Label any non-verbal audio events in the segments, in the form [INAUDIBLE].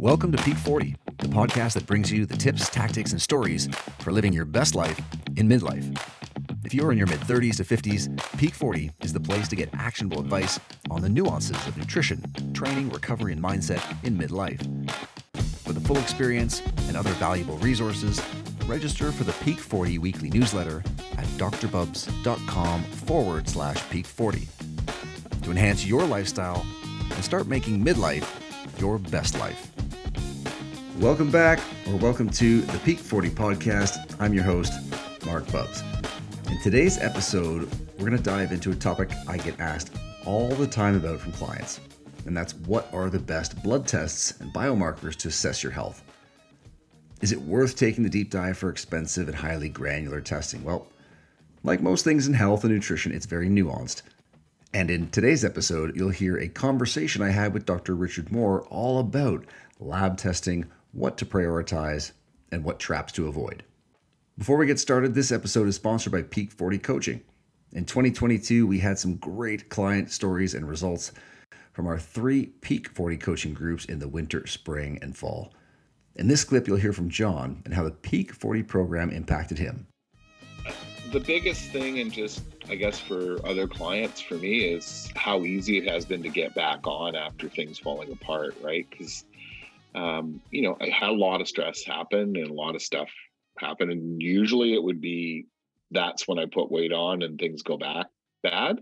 Welcome to Peak 40, the podcast that brings you the tips, tactics, and stories for living your best life in midlife. If you're in your mid 30s to 50s, Peak 40 is the place to get actionable advice on the nuances of nutrition, training, recovery, and mindset in midlife. For the full experience and other valuable resources, register for the Peak 40 weekly newsletter at drbubbs.com forward slash peak 40 to enhance your lifestyle and start making midlife your best life. Welcome back, or welcome to the Peak 40 podcast. I'm your host, Marc Bubbs. In today's episode, we're going to dive into a topic I get asked all the time about from clients, and that's what are the best blood tests and biomarkers to assess your health? Is it worth taking the deep dive for expensive and highly granular testing? Well, like most things in health and nutrition, it's very nuanced. And in today's episode, you'll hear a conversation I had with Dr. Richard Maurer all about lab testing, what to prioritize, and what traps to avoid. Before we get started, this episode is sponsored by Peak 40 Coaching. In 2022, we had some great client stories and results from our three Peak 40 coaching groups in the winter, spring, and fall. In this clip, you'll hear from John and how the Peak 40 program impacted him. The biggest thing, and just I guess for other clients, for me, is how easy it has been to get back on after things falling apart, right? Because, um, you know, I had a lot of stress happen and a lot of stuff happen. And usually it would be that's when I put weight on and things go back bad.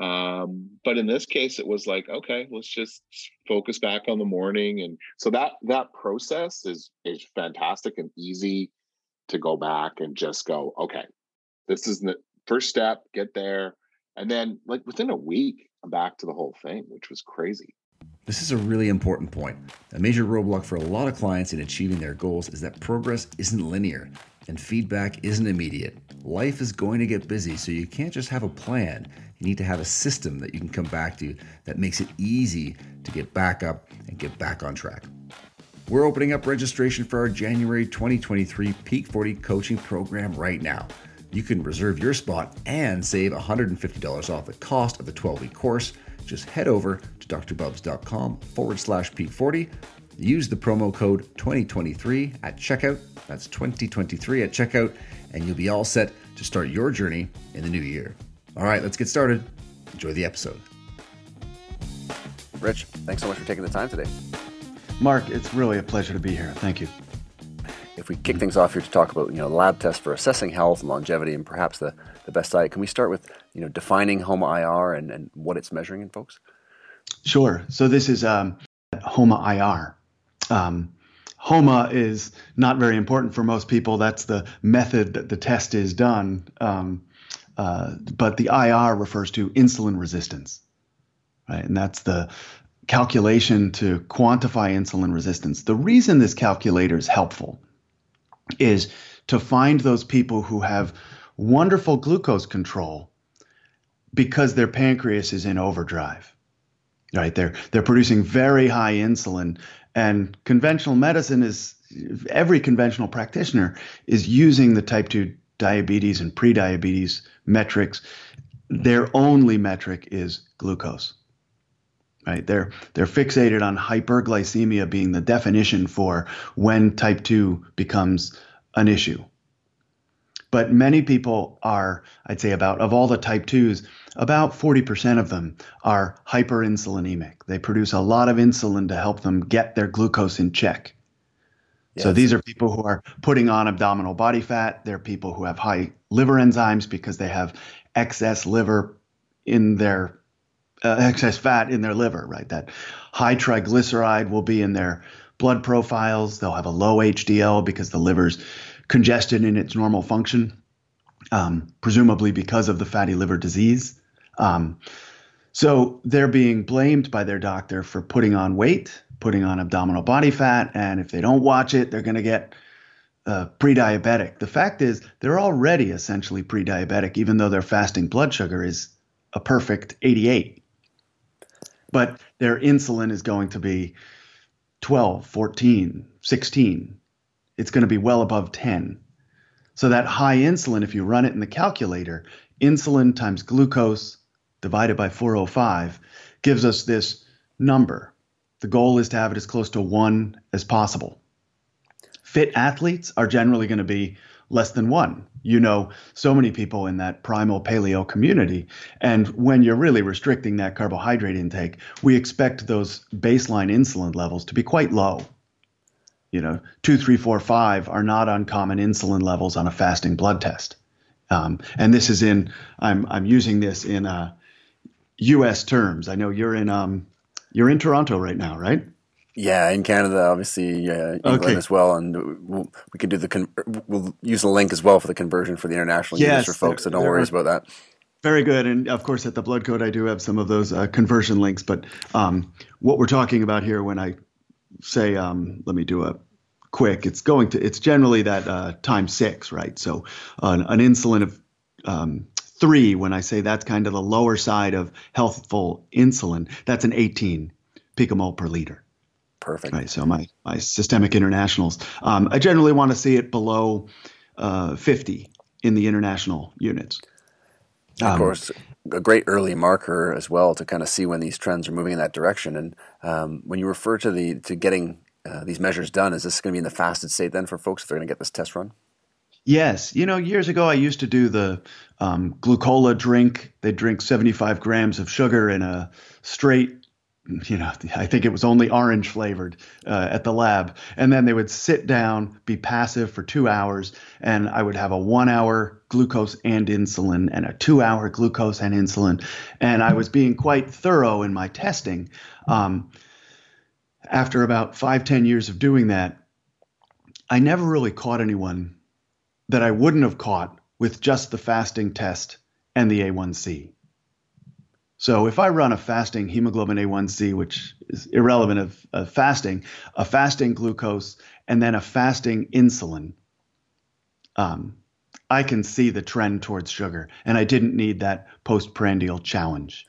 Um, but in this case, it was like, okay, let's just focus back on the morning. And so that that process is is fantastic and easy to go back and just go, okay, this is the first step, get there. And then like within a week, I'm back to the whole thing, which was crazy. This is a really important point. A major roadblock for a lot of clients in achieving their goals is that progress isn't linear and feedback isn't immediate. Life is going to get busy, so you can't just have a plan. You need to have a system that you can come back to that makes it easy to get back up and get back on track. We're opening up registration for our January 2023 Peak 40 coaching program right now. You can reserve your spot and save $150 off the cost of the 12 week course just head over to drbubbs.com forward slash peak40. Use the promo code 2023 at checkout. That's 2023 at checkout, and you'll be all set to start your journey in the new year. All right, let's get started. Enjoy the episode. Rich, thanks so much for taking the time today. Marc, it's really a pleasure to be here. Thank you. If we kick things off here to talk about you know lab tests for assessing health and longevity and perhaps the, the best diet, can we start with you know defining HOMA IR and, and what it's measuring in folks? Sure. So this is um, HOMA IR. Um, HOMA is not very important for most people. That's the method that the test is done. Um, uh, but the IR refers to insulin resistance, right? And that's the calculation to quantify insulin resistance. The reason this calculator is helpful is to find those people who have wonderful glucose control because their pancreas is in overdrive. Right? They're they're producing very high insulin and conventional medicine is every conventional practitioner is using the type 2 diabetes and prediabetes metrics. Their only metric is glucose. Right? They're they're fixated on hyperglycemia being the definition for when type 2 becomes an issue. But many people are, I'd say, about of all the type 2s, about 40% of them are hyperinsulinemic. They produce a lot of insulin to help them get their glucose in check. Yes. So these are people who are putting on abdominal body fat. They're people who have high liver enzymes because they have excess liver in their uh, [LAUGHS] excess fat in their liver, right? That high triglyceride will be in their blood profiles. They'll have a low HDL because the liver's congested in its normal function, um, presumably because of the fatty liver disease. Um, so they're being blamed by their doctor for putting on weight, putting on abdominal body fat, and if they don't watch it, they're going to get uh, pre-diabetic. The fact is, they're already essentially pre-diabetic, even though their fasting blood sugar is a perfect 88. But their insulin is going to be 12, 14, 16. It's going to be well above 10. So that high insulin, if you run it in the calculator, insulin times glucose divided by 405 gives us this number. the goal is to have it as close to one as possible. Fit athletes are generally going to be less than one. You know, so many people in that primal paleo community. And when you're really restricting that carbohydrate intake, we expect those baseline insulin levels to be quite low. You know, two, three, four, five are not uncommon insulin levels on a fasting blood test. Um, and this is in, I'm, I'm using this in uh, U.S. terms. I know you're in, um, you're in Toronto right now, right? Yeah, in Canada, obviously, uh, England okay. as well, and we'll, we can do the con- we'll use the link as well for the conversion for the international yes, units for folks. So don't worry about that. Very good, and of course, at the Blood Code, I do have some of those uh, conversion links. But um, what we're talking about here, when I say, um, let me do a quick, it's going to, it's generally that uh, times six, right? So an insulin of um, three, when I say that's kind of the lower side of healthful insulin, that's an 18 picomole per liter. Perfect. Right. So my my systemic internationals, um, I generally want to see it below uh, 50 in the international units. Of um, course, a great early marker as well to kind of see when these trends are moving in that direction. And um, when you refer to the to getting uh, these measures done, is this going to be in the fasted state then for folks if they're going to get this test run? Yes. You know, years ago I used to do the um, glucola drink. They drink 75 grams of sugar in a straight you know, I think it was only orange flavored uh, at the lab. And then they would sit down, be passive for two hours, and I would have a one hour glucose and insulin and a two hour glucose and insulin. And I was being quite thorough in my testing. Um, after about five, ten years of doing that, I never really caught anyone that I wouldn't have caught with just the fasting test and the A1C. So if I run a fasting hemoglobin A1C, which is irrelevant of, of, fasting, a fasting glucose, and then a fasting insulin, um, I can see the trend towards sugar, and I didn't need that postprandial challenge.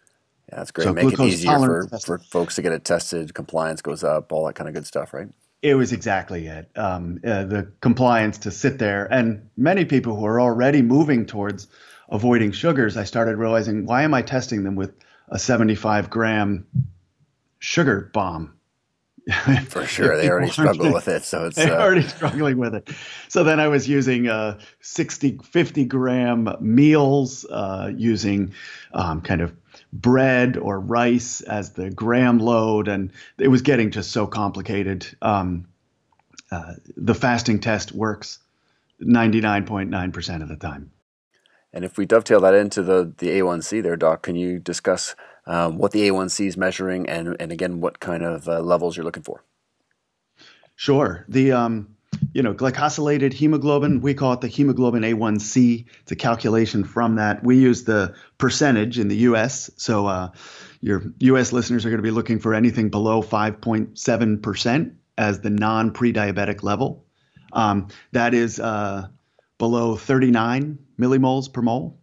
Yeah, that's great. So Make it easier for, for folks to get it tested. Compliance goes up, all that kind of good stuff, right? It was exactly it. Um, uh, the compliance to sit there, and many people who are already moving towards avoiding sugars, I started realizing why am I testing them with a 75 gram sugar bomb? For sure, they already [LAUGHS] struggle with it, so it's they're uh... already struggling with it. So then I was using uh, 60, 50 gram meals, uh, using um, kind of bread or rice as the gram load, and it was getting just so complicated. Um, uh, the fasting test works 99.9% of the time. And if we dovetail that into the, the A1C there, Doc, can you discuss um, what the A1C is measuring and, and again, what kind of uh, levels you're looking for? Sure. The, um, you know, glycosylated hemoglobin, we call it the hemoglobin A1C. It's a calculation from that. We use the percentage in the US. So uh, your US listeners are going to be looking for anything below 5.7% as the non pre diabetic level. Um, that is uh, below 39 millimoles per mole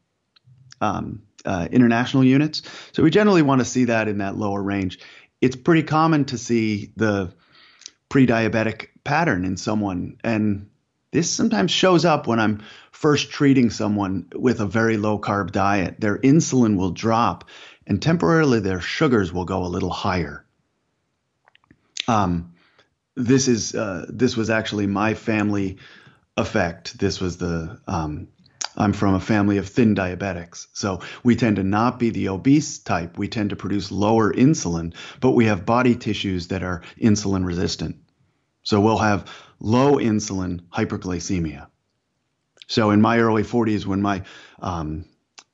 um, uh, international units. So we generally want to see that in that lower range. It's pretty common to see the pre-diabetic pattern in someone, and this sometimes shows up when I'm first treating someone with a very low carb diet. Their insulin will drop, and temporarily their sugars will go a little higher. Um, this is uh, this was actually my family effect. This was the um, I'm from a family of thin diabetics. So we tend to not be the obese type. We tend to produce lower insulin, but we have body tissues that are insulin resistant. So we'll have low insulin hyperglycemia. So in my early 40s, when my um,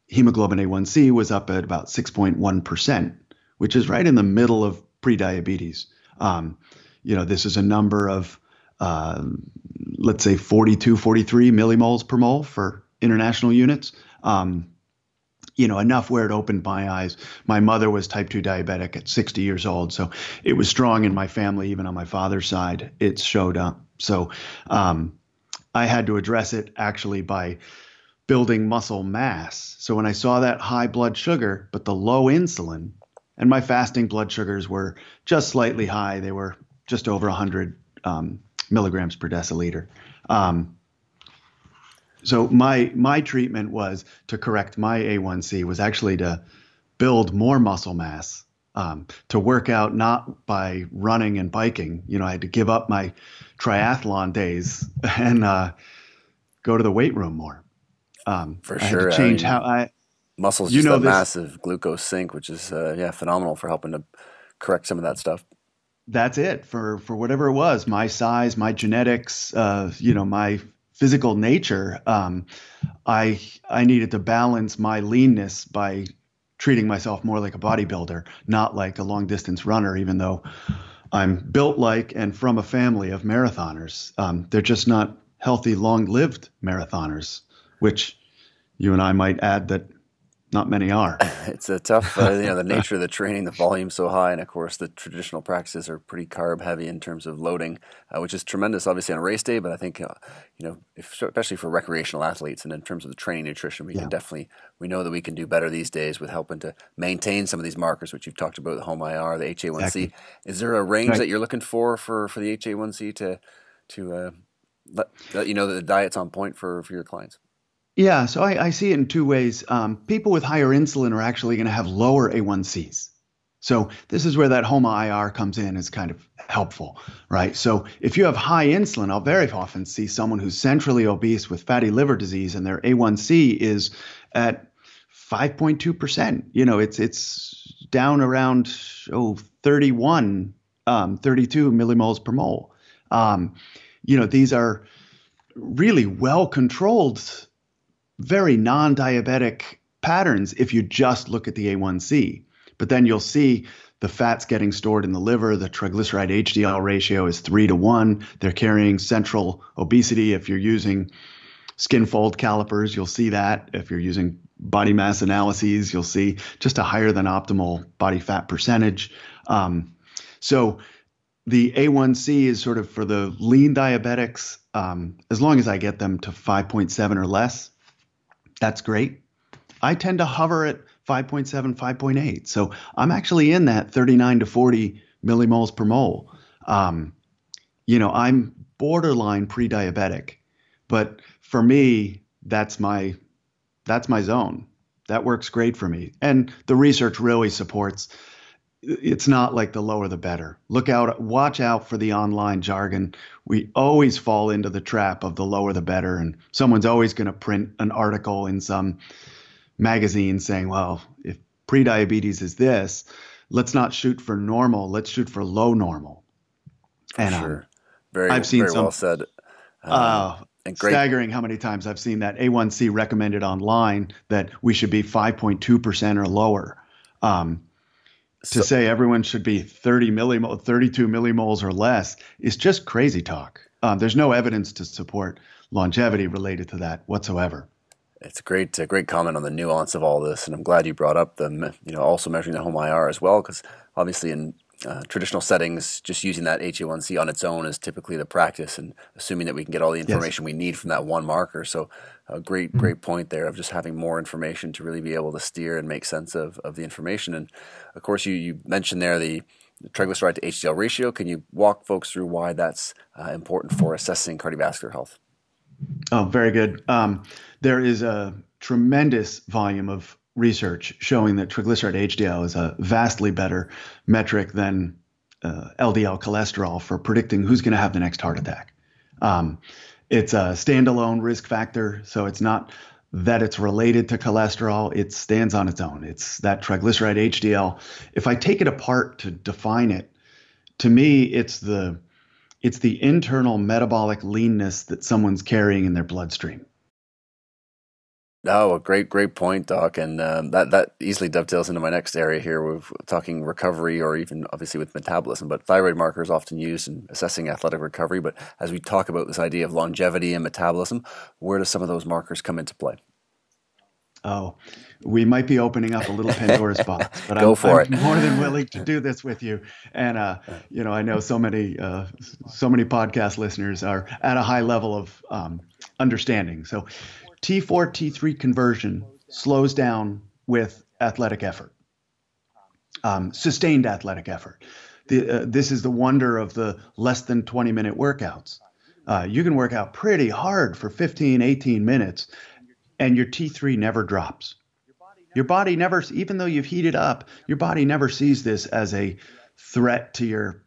hemoglobin A1C was up at about 6.1%, which is right in the middle of prediabetes. Um, you know, this is a number of uh, let's say 42, 43 millimoles per mole for international units. Um, you know, enough where it opened my eyes. My mother was type 2 diabetic at 60 years old. So it was strong in my family, even on my father's side. It showed up. So um, I had to address it actually by building muscle mass. So when I saw that high blood sugar, but the low insulin, and my fasting blood sugars were just slightly high, they were just over 100 um, milligrams per deciliter. Um, so my my treatment was to correct my A1C was actually to build more muscle mass um, to work out not by running and biking. You know, I had to give up my triathlon days [LAUGHS] and uh, go to the weight room more. Um, for I sure, change I mean, how I muscles. You know, this, massive glucose sink, which is uh, yeah phenomenal for helping to correct some of that stuff. That's it for for whatever it was. My size, my genetics, uh, you know, my physical nature. Um, I I needed to balance my leanness by treating myself more like a bodybuilder, not like a long distance runner, even though I'm built like and from a family of marathoners. Um, they're just not healthy, long lived marathoners, which you and I might add that not many are. [LAUGHS] It's a tough, uh, you know, the [LAUGHS] nature of the training, the volume so high, and of course the traditional practices are pretty carb heavy in terms of loading, uh, which is tremendous, obviously on race day. But I think, uh, you know, if, especially for recreational athletes and in terms of the training nutrition, we yeah. can definitely we know that we can do better these days with helping to maintain some of these markers, which you've talked about, the HOMA IR, the HA1C. Exactly. Is there a range right. that you're looking for for for the HA1C to to uh, let, let you know that the diet's on point for for your clients? Yeah, so I, I see it in two ways. Um, people with higher insulin are actually going to have lower A1Cs. So this is where that HOMA IR comes in is kind of helpful, right? So if you have high insulin, I'll very often see someone who's centrally obese with fatty liver disease and their A1C is at 5.2%. You know, it's it's down around oh 31, um, 32 millimoles per mole. Um, you know, these are really well controlled very non diabetic patterns if you just look at the A1C. But then you'll see the fat's getting stored in the liver. The triglyceride HDL ratio is three to one. They're carrying central obesity. If you're using skin fold calipers, you'll see that. If you're using body mass analyses, you'll see just a higher than optimal body fat percentage. Um, so the A1C is sort of for the lean diabetics. Um, as long as I get them to 5.7 or less, that's great. I tend to hover at 5.7, 5.8. So I'm actually in that 39 to 40 millimoles per mole. Um, you know, I'm borderline pre-diabetic, but for me, that's my that's my zone. That works great for me. And the research really supports it's not like the lower the better. Look out, watch out for the online jargon. We always fall into the trap of the lower the better, and someone's always going to print an article in some magazine saying, well, if prediabetes is this, let's not shoot for normal, let's shoot for low normal. And um, sure. Um, very, I've seen very some, well said. Um, uh, and great. staggering how many times I've seen that A1C recommended online that we should be 5.2% or lower. Um, to so, say everyone should be 30 millimole, 32 millimoles or less is just crazy talk. Um, there's no evidence to support longevity related to that whatsoever. It's a great, a great comment on the nuance of all this, and I'm glad you brought up the, you know, also measuring the HOMA IR as well, because obviously in uh, traditional settings, just using that HA1C on its own is typically the practice, and assuming that we can get all the information yes. we need from that one marker. So, a great, mm-hmm. great point there of just having more information to really be able to steer and make sense of, of the information. And of course, you, you mentioned there the, the triglyceride to HDL ratio. Can you walk folks through why that's uh, important for assessing cardiovascular health? Oh, very good. Um, there is a tremendous volume of research showing that triglyceride HDL is a vastly better metric than uh, LDL cholesterol for predicting who's going to have the next heart attack. Um, it's a standalone risk factor, so it's not that it's related to cholesterol. It stands on its own. It's that triglyceride HDL. If I take it apart to define it, to me, it's the it's the internal metabolic leanness that someone's carrying in their bloodstream. Oh, a great, great point, Doc, and um, that that easily dovetails into my next area here. We're talking recovery, or even obviously with metabolism, but thyroid markers often used in assessing athletic recovery. But as we talk about this idea of longevity and metabolism, where do some of those markers come into play? Oh, we might be opening up a little Pandora's [LAUGHS] box, but Go I'm, for I'm it. more than willing to do this with you. And uh, you know, I know so many uh, so many podcast listeners are at a high level of um, understanding. So T4 T3 conversion slows down with athletic effort, um, sustained athletic effort. The, uh, this is the wonder of the less than 20 minute workouts. Uh, you can work out pretty hard for 15, 18 minutes, and your T3 never drops. Your body never, even though you've heated up, your body never sees this as a threat to your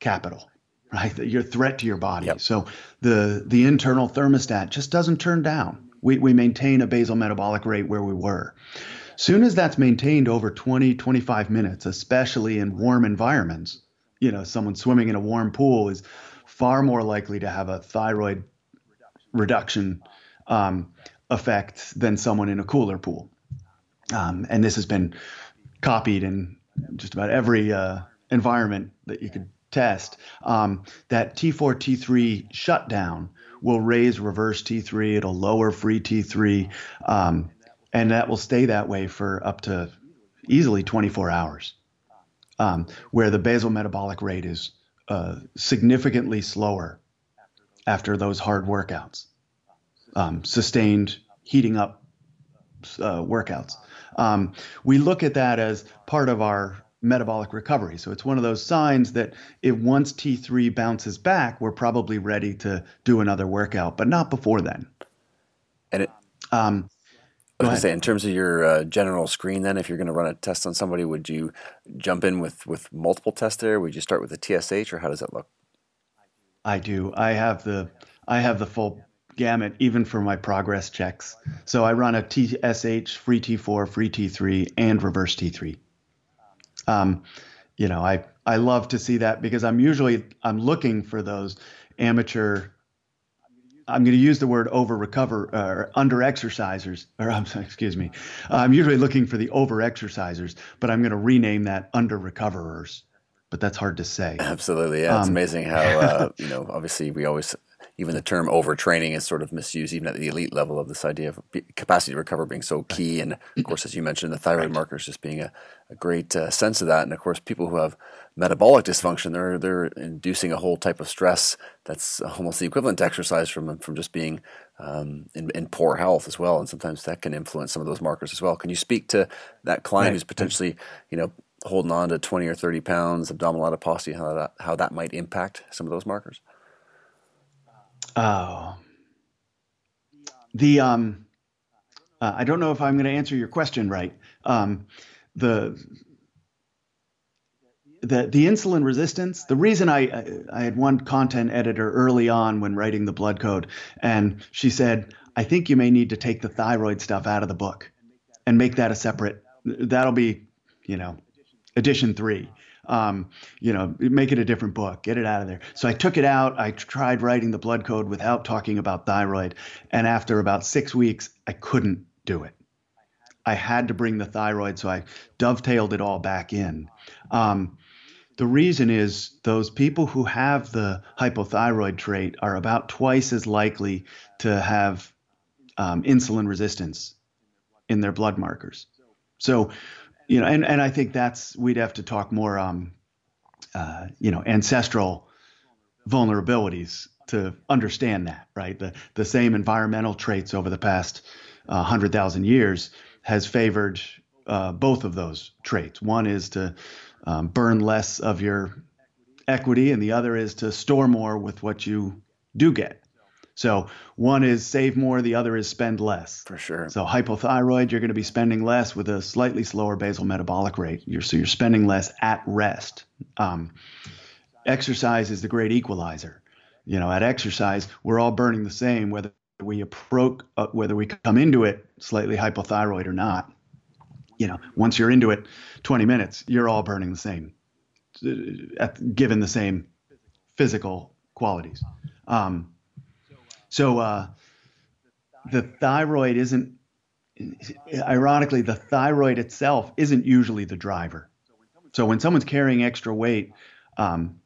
capital, right? Your threat to your body. Yep. So the the internal thermostat just doesn't turn down. We we maintain a basal metabolic rate where we were. Soon as that's maintained over 20, 25 minutes, especially in warm environments, you know, someone swimming in a warm pool is far more likely to have a thyroid reduction um, effect than someone in a cooler pool. Um, and this has been copied in just about every uh, environment that you could test. Um, that T4 T3 shutdown will raise reverse T3. It'll lower free T3, um, and that will stay that way for up to easily 24 hours. Um, where the basal metabolic rate is uh, significantly slower after those hard workouts, um, sustained heating up uh, workouts. Um, we look at that as part of our metabolic recovery. So it's one of those signs that if once T3 bounces back, we're probably ready to do another workout, but not before then. And it, um, I was going to say, in terms of your uh, general screen, then, if you're going to run a test on somebody, would you jump in with, with multiple tests there? Would you start with the TSH, or how does that look? I do. I have the I have the full gamut, even for my progress checks. So I run a TSH, free T4, free T3, and reverse T3. Um, you know, I I love to see that because I'm usually I'm looking for those amateur. I'm going to use the word over recover or under exercisers, or I'm sorry, excuse me. I'm usually looking for the over exercisers, but I'm going to rename that under recoverers. But that's hard to say. Absolutely, yeah. It's um, amazing how uh, [LAUGHS] you know. Obviously, we always even the term overtraining is sort of misused, even at the elite level of this idea of capacity to recover being so key. And of course, as you mentioned, the thyroid right. markers just being a, a great uh, sense of that. And of course, people who have metabolic dysfunction, they're they're inducing a whole type of stress that's almost the equivalent to exercise from from just being um, in, in, poor health as well. And sometimes that can influence some of those markers as well. Can you speak to that client right. who's potentially, you know, holding on to 20 or 30 pounds, abdominal adiposity, how that, how that might impact some of those markers? Oh. The um, uh, I don't know if I'm going to answer your question right. Um, the the the insulin resistance. The reason I I had one content editor early on when writing the blood code, and she said, I think you may need to take the thyroid stuff out of the book, and make that a separate. That'll be, you know, edition three um, you know, make it a different book, get it out of there. So I took it out. I tried writing the blood code without talking about thyroid. And after about six weeks, I couldn't do it. I had to bring the thyroid, so I dovetailed it all back in. Um, the reason is those people who have the hypothyroid trait are about twice as likely to have um, insulin resistance in their blood markers. So you know, and, and I think that's we'd have to talk more, um, uh, you know, ancestral vulnerabilities to understand that, right? The the same environmental traits over the past uh, hundred thousand years has favored uh, both of those traits. One is to um, burn less of your equity, and the other is to store more with what you do get. So one is save more, the other is spend less. For sure. So hypothyroid, you're going to be spending less with a slightly slower basal metabolic rate. You're, so you're spending less at rest. Um, exercise is the great equalizer. You know, at exercise, we're all burning the same, whether we approach, uh, whether we come into it slightly hypothyroid or not. You know, once you're into it, 20 minutes, you're all burning the same, uh, at, given the same physical qualities. Um, so uh, the thyroid isn't, ironically, the thyroid itself isn't usually the driver. So when someone's carrying extra weight, um,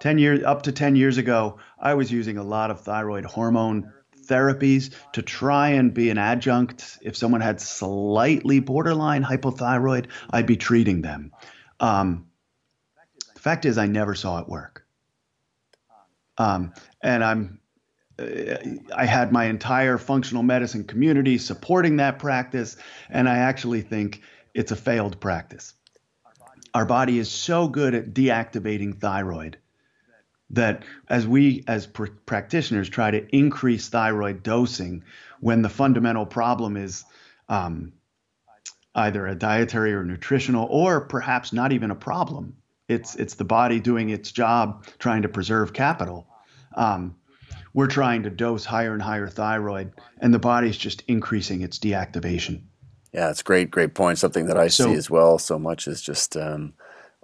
10 years up to 10 years ago, I was using a lot of thyroid hormone therapies to try and be an adjunct. If someone had slightly borderline hypothyroid, I'd be treating them. Um, the fact is, I never saw it work. Um, and I'm I had my entire functional medicine community supporting that practice, and I actually think it's a failed practice. Our body is so good at deactivating thyroid that as we, as pr- practitioners, try to increase thyroid dosing when the fundamental problem is um, either a dietary or nutritional, or perhaps not even a problem. It's it's the body doing its job, trying to preserve capital. Um, we're trying to dose higher and higher thyroid, and the body's just increasing its deactivation. Yeah, it's great, great point. Something that I so, see as well so much is just um,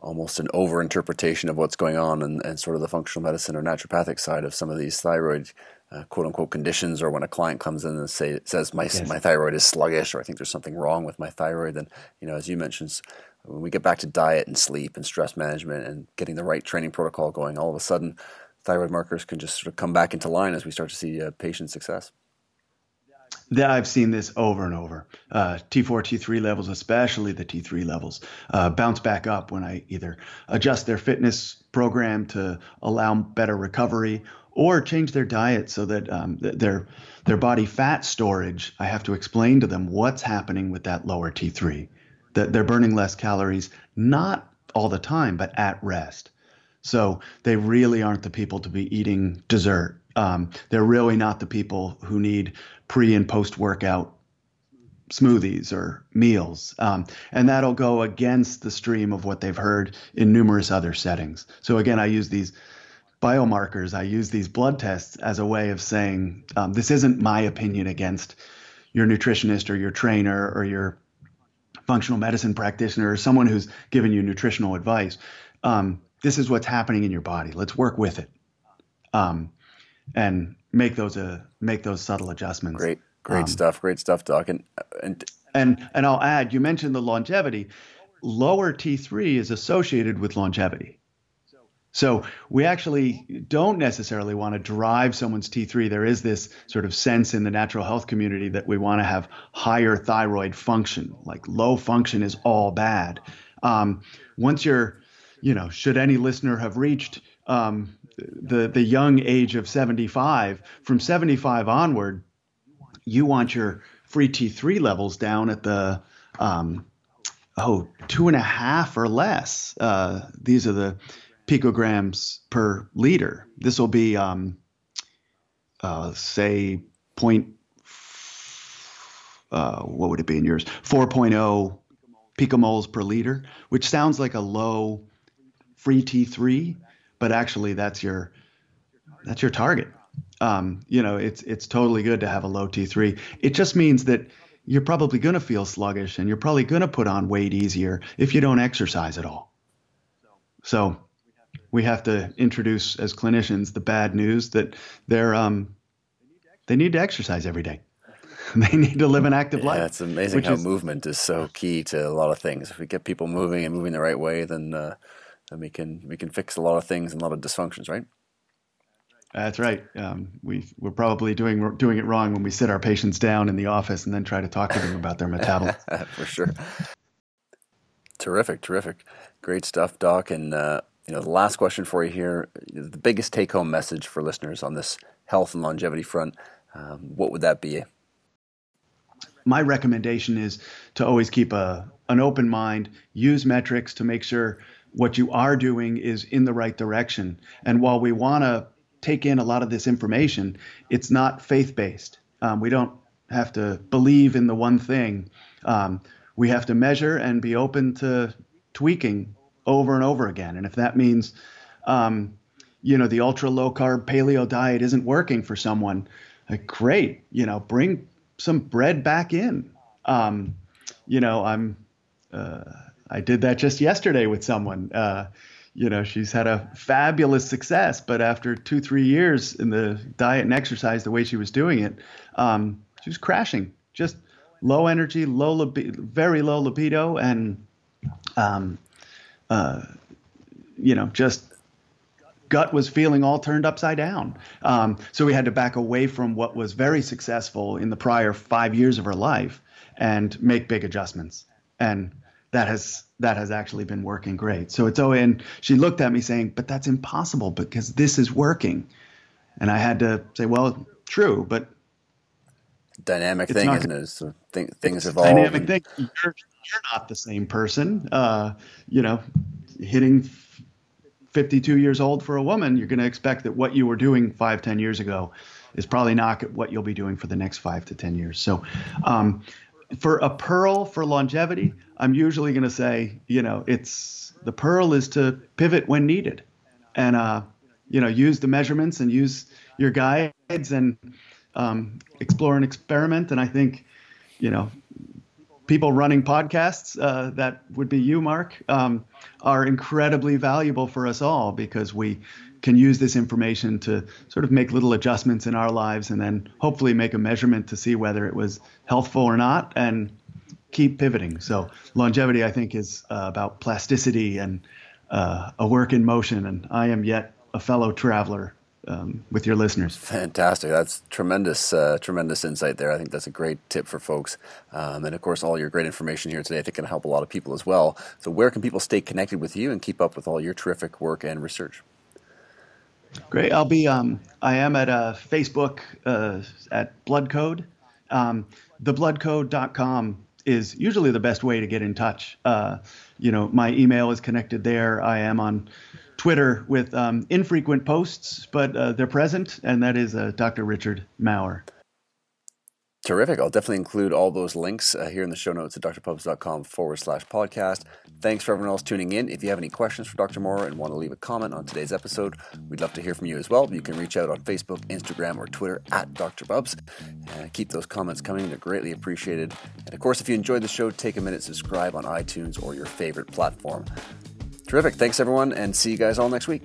almost an overinterpretation of what's going on and, and sort of the functional medicine or naturopathic side of some of these thyroid uh, quote unquote conditions or when a client comes in and say says my yes. my thyroid is sluggish or I think there's something wrong with my thyroid then you know as you mentioned when we get back to diet and sleep and stress management and getting the right training protocol going all of a sudden thyroid markers can just sort of come back into line as we start to see uh, patient success that I've seen this over and over. Uh, T4, T3 levels, especially the T3 levels, uh, bounce back up when I either adjust their fitness program to allow better recovery or change their diet so that um, their their body fat storage. I have to explain to them what's happening with that lower T3. That they're burning less calories, not all the time, but at rest. So they really aren't the people to be eating dessert. Um, they're really not the people who need pre and post workout smoothies or meals. Um, and that'll go against the stream of what they've heard in numerous other settings. So, again, I use these biomarkers, I use these blood tests as a way of saying um, this isn't my opinion against your nutritionist or your trainer or your functional medicine practitioner or someone who's giving you nutritional advice. Um, this is what's happening in your body. Let's work with it. Um, and make those uh, make those subtle adjustments. Great, great um, stuff. Great stuff, Doc. And, and and and I'll add. You mentioned the longevity. Lower T3 is associated with longevity. So we actually don't necessarily want to drive someone's T3. There is this sort of sense in the natural health community that we want to have higher thyroid function. Like low function is all bad. Um, once you're, you know, should any listener have reached um, the the young age of 75 from 75 onward you want your free t3 levels down at the um, oh two and a half or less. Uh, these are the picograms per liter. This will be um, uh, say point uh, what would it be in yours? 4.0 picomoles per liter which sounds like a low free t3 but actually that's your that's your target. Um, you know, it's it's totally good to have a low T3. It just means that you're probably going to feel sluggish and you're probably going to put on weight easier if you don't exercise at all. So we have to introduce as clinicians the bad news that they're um, they need to exercise every day. [LAUGHS] they need to live an active yeah, life. It's amazing how is, movement is so key to a lot of things. If we get people moving and moving the right way, then uh, then we can we can fix a lot of things and a lot of dysfunctions, right? That's right. Um, we we're probably doing doing it wrong when we sit our patients down in the office and then try to talk to them about their metabolism. [LAUGHS] For sure. Terrific, terrific, great stuff, Doc. And uh, you know, the last question for you here: the biggest take-home message for listeners on this health and longevity front. Um, what would that be? My recommendation is to always keep a an open mind. Use metrics to make sure what you are doing is in the right direction. And while we want to take in a lot of this information, it's not faith based. Um, we don't have to believe in the one thing. Um, we have to measure and be open to tweaking over and over again. And if that means, um, you know, the ultra low carb paleo diet isn't working for someone, like, great, you know, bring some bread back in. Um, you know, I'm. Uh, I did that just yesterday with someone. Uh, you know, she's had a fabulous success, but after two, three years in the diet and exercise, the way she was doing it, um, she was crashing. Just low energy, low libido, very low libido, and um, uh, you know, just gut was feeling all turned upside down. Um, so we had to back away from what was very successful in the prior five years of her life and make big adjustments. And that has that has actually been working great. So it's oh, and she looked at me saying, "But that's impossible because this is working," and I had to say, "Well, true, but." Dynamic thing, not, isn't it? So th- things evolve. Dynamic and... thing. You're, you're not the same person. Uh, you know, hitting 52 years old for a woman, you're going to expect that what you were doing five, ten years ago is probably not what you'll be doing for the next five to 10 years. So, um, for a pearl for longevity, I'm usually going to say, you know, it's the pearl is to pivot when needed, and uh, you know, use the measurements and use your guides and um, explore and experiment. And I think, you know, people running podcasts, uh, that would be you, Marc, um, are incredibly valuable for us all because we can use this information to sort of make little adjustments in our lives and then hopefully make a measurement to see whether it was healthful or not and keep pivoting. So longevity, I think, is uh, about plasticity and uh, a work in motion. And I am yet a fellow traveler um, with your listeners. Fantastic. That's tremendous, uh, tremendous insight there. I think that's a great tip for folks. Um, and of course, all your great information here today, I think can help a lot of people as well. So where can people stay connected with you and keep up with all your terrific work and research? Great. I'll be, um, I am at uh, Facebook uh, at Blood Code. Um, thebloodcode.com is usually the best way to get in touch. Uh, you know, my email is connected there. I am on Twitter with um, infrequent posts, but uh, they're present, and that is uh, Dr. Richard Maurer. Terrific. I'll definitely include all those links uh, here in the show notes at drbubbs.com forward slash podcast. Thanks for everyone else tuning in. If you have any questions for Dr. Maurer and want to leave a comment on today's episode, we'd love to hear from you as well. You can reach out on Facebook, Instagram, or Twitter at Dr. Bubbs. Uh, keep those comments coming. They're greatly appreciated. And of course, if you enjoyed the show, take a minute, subscribe on iTunes or your favorite platform. Terrific. Thanks, everyone, and see you guys all next week.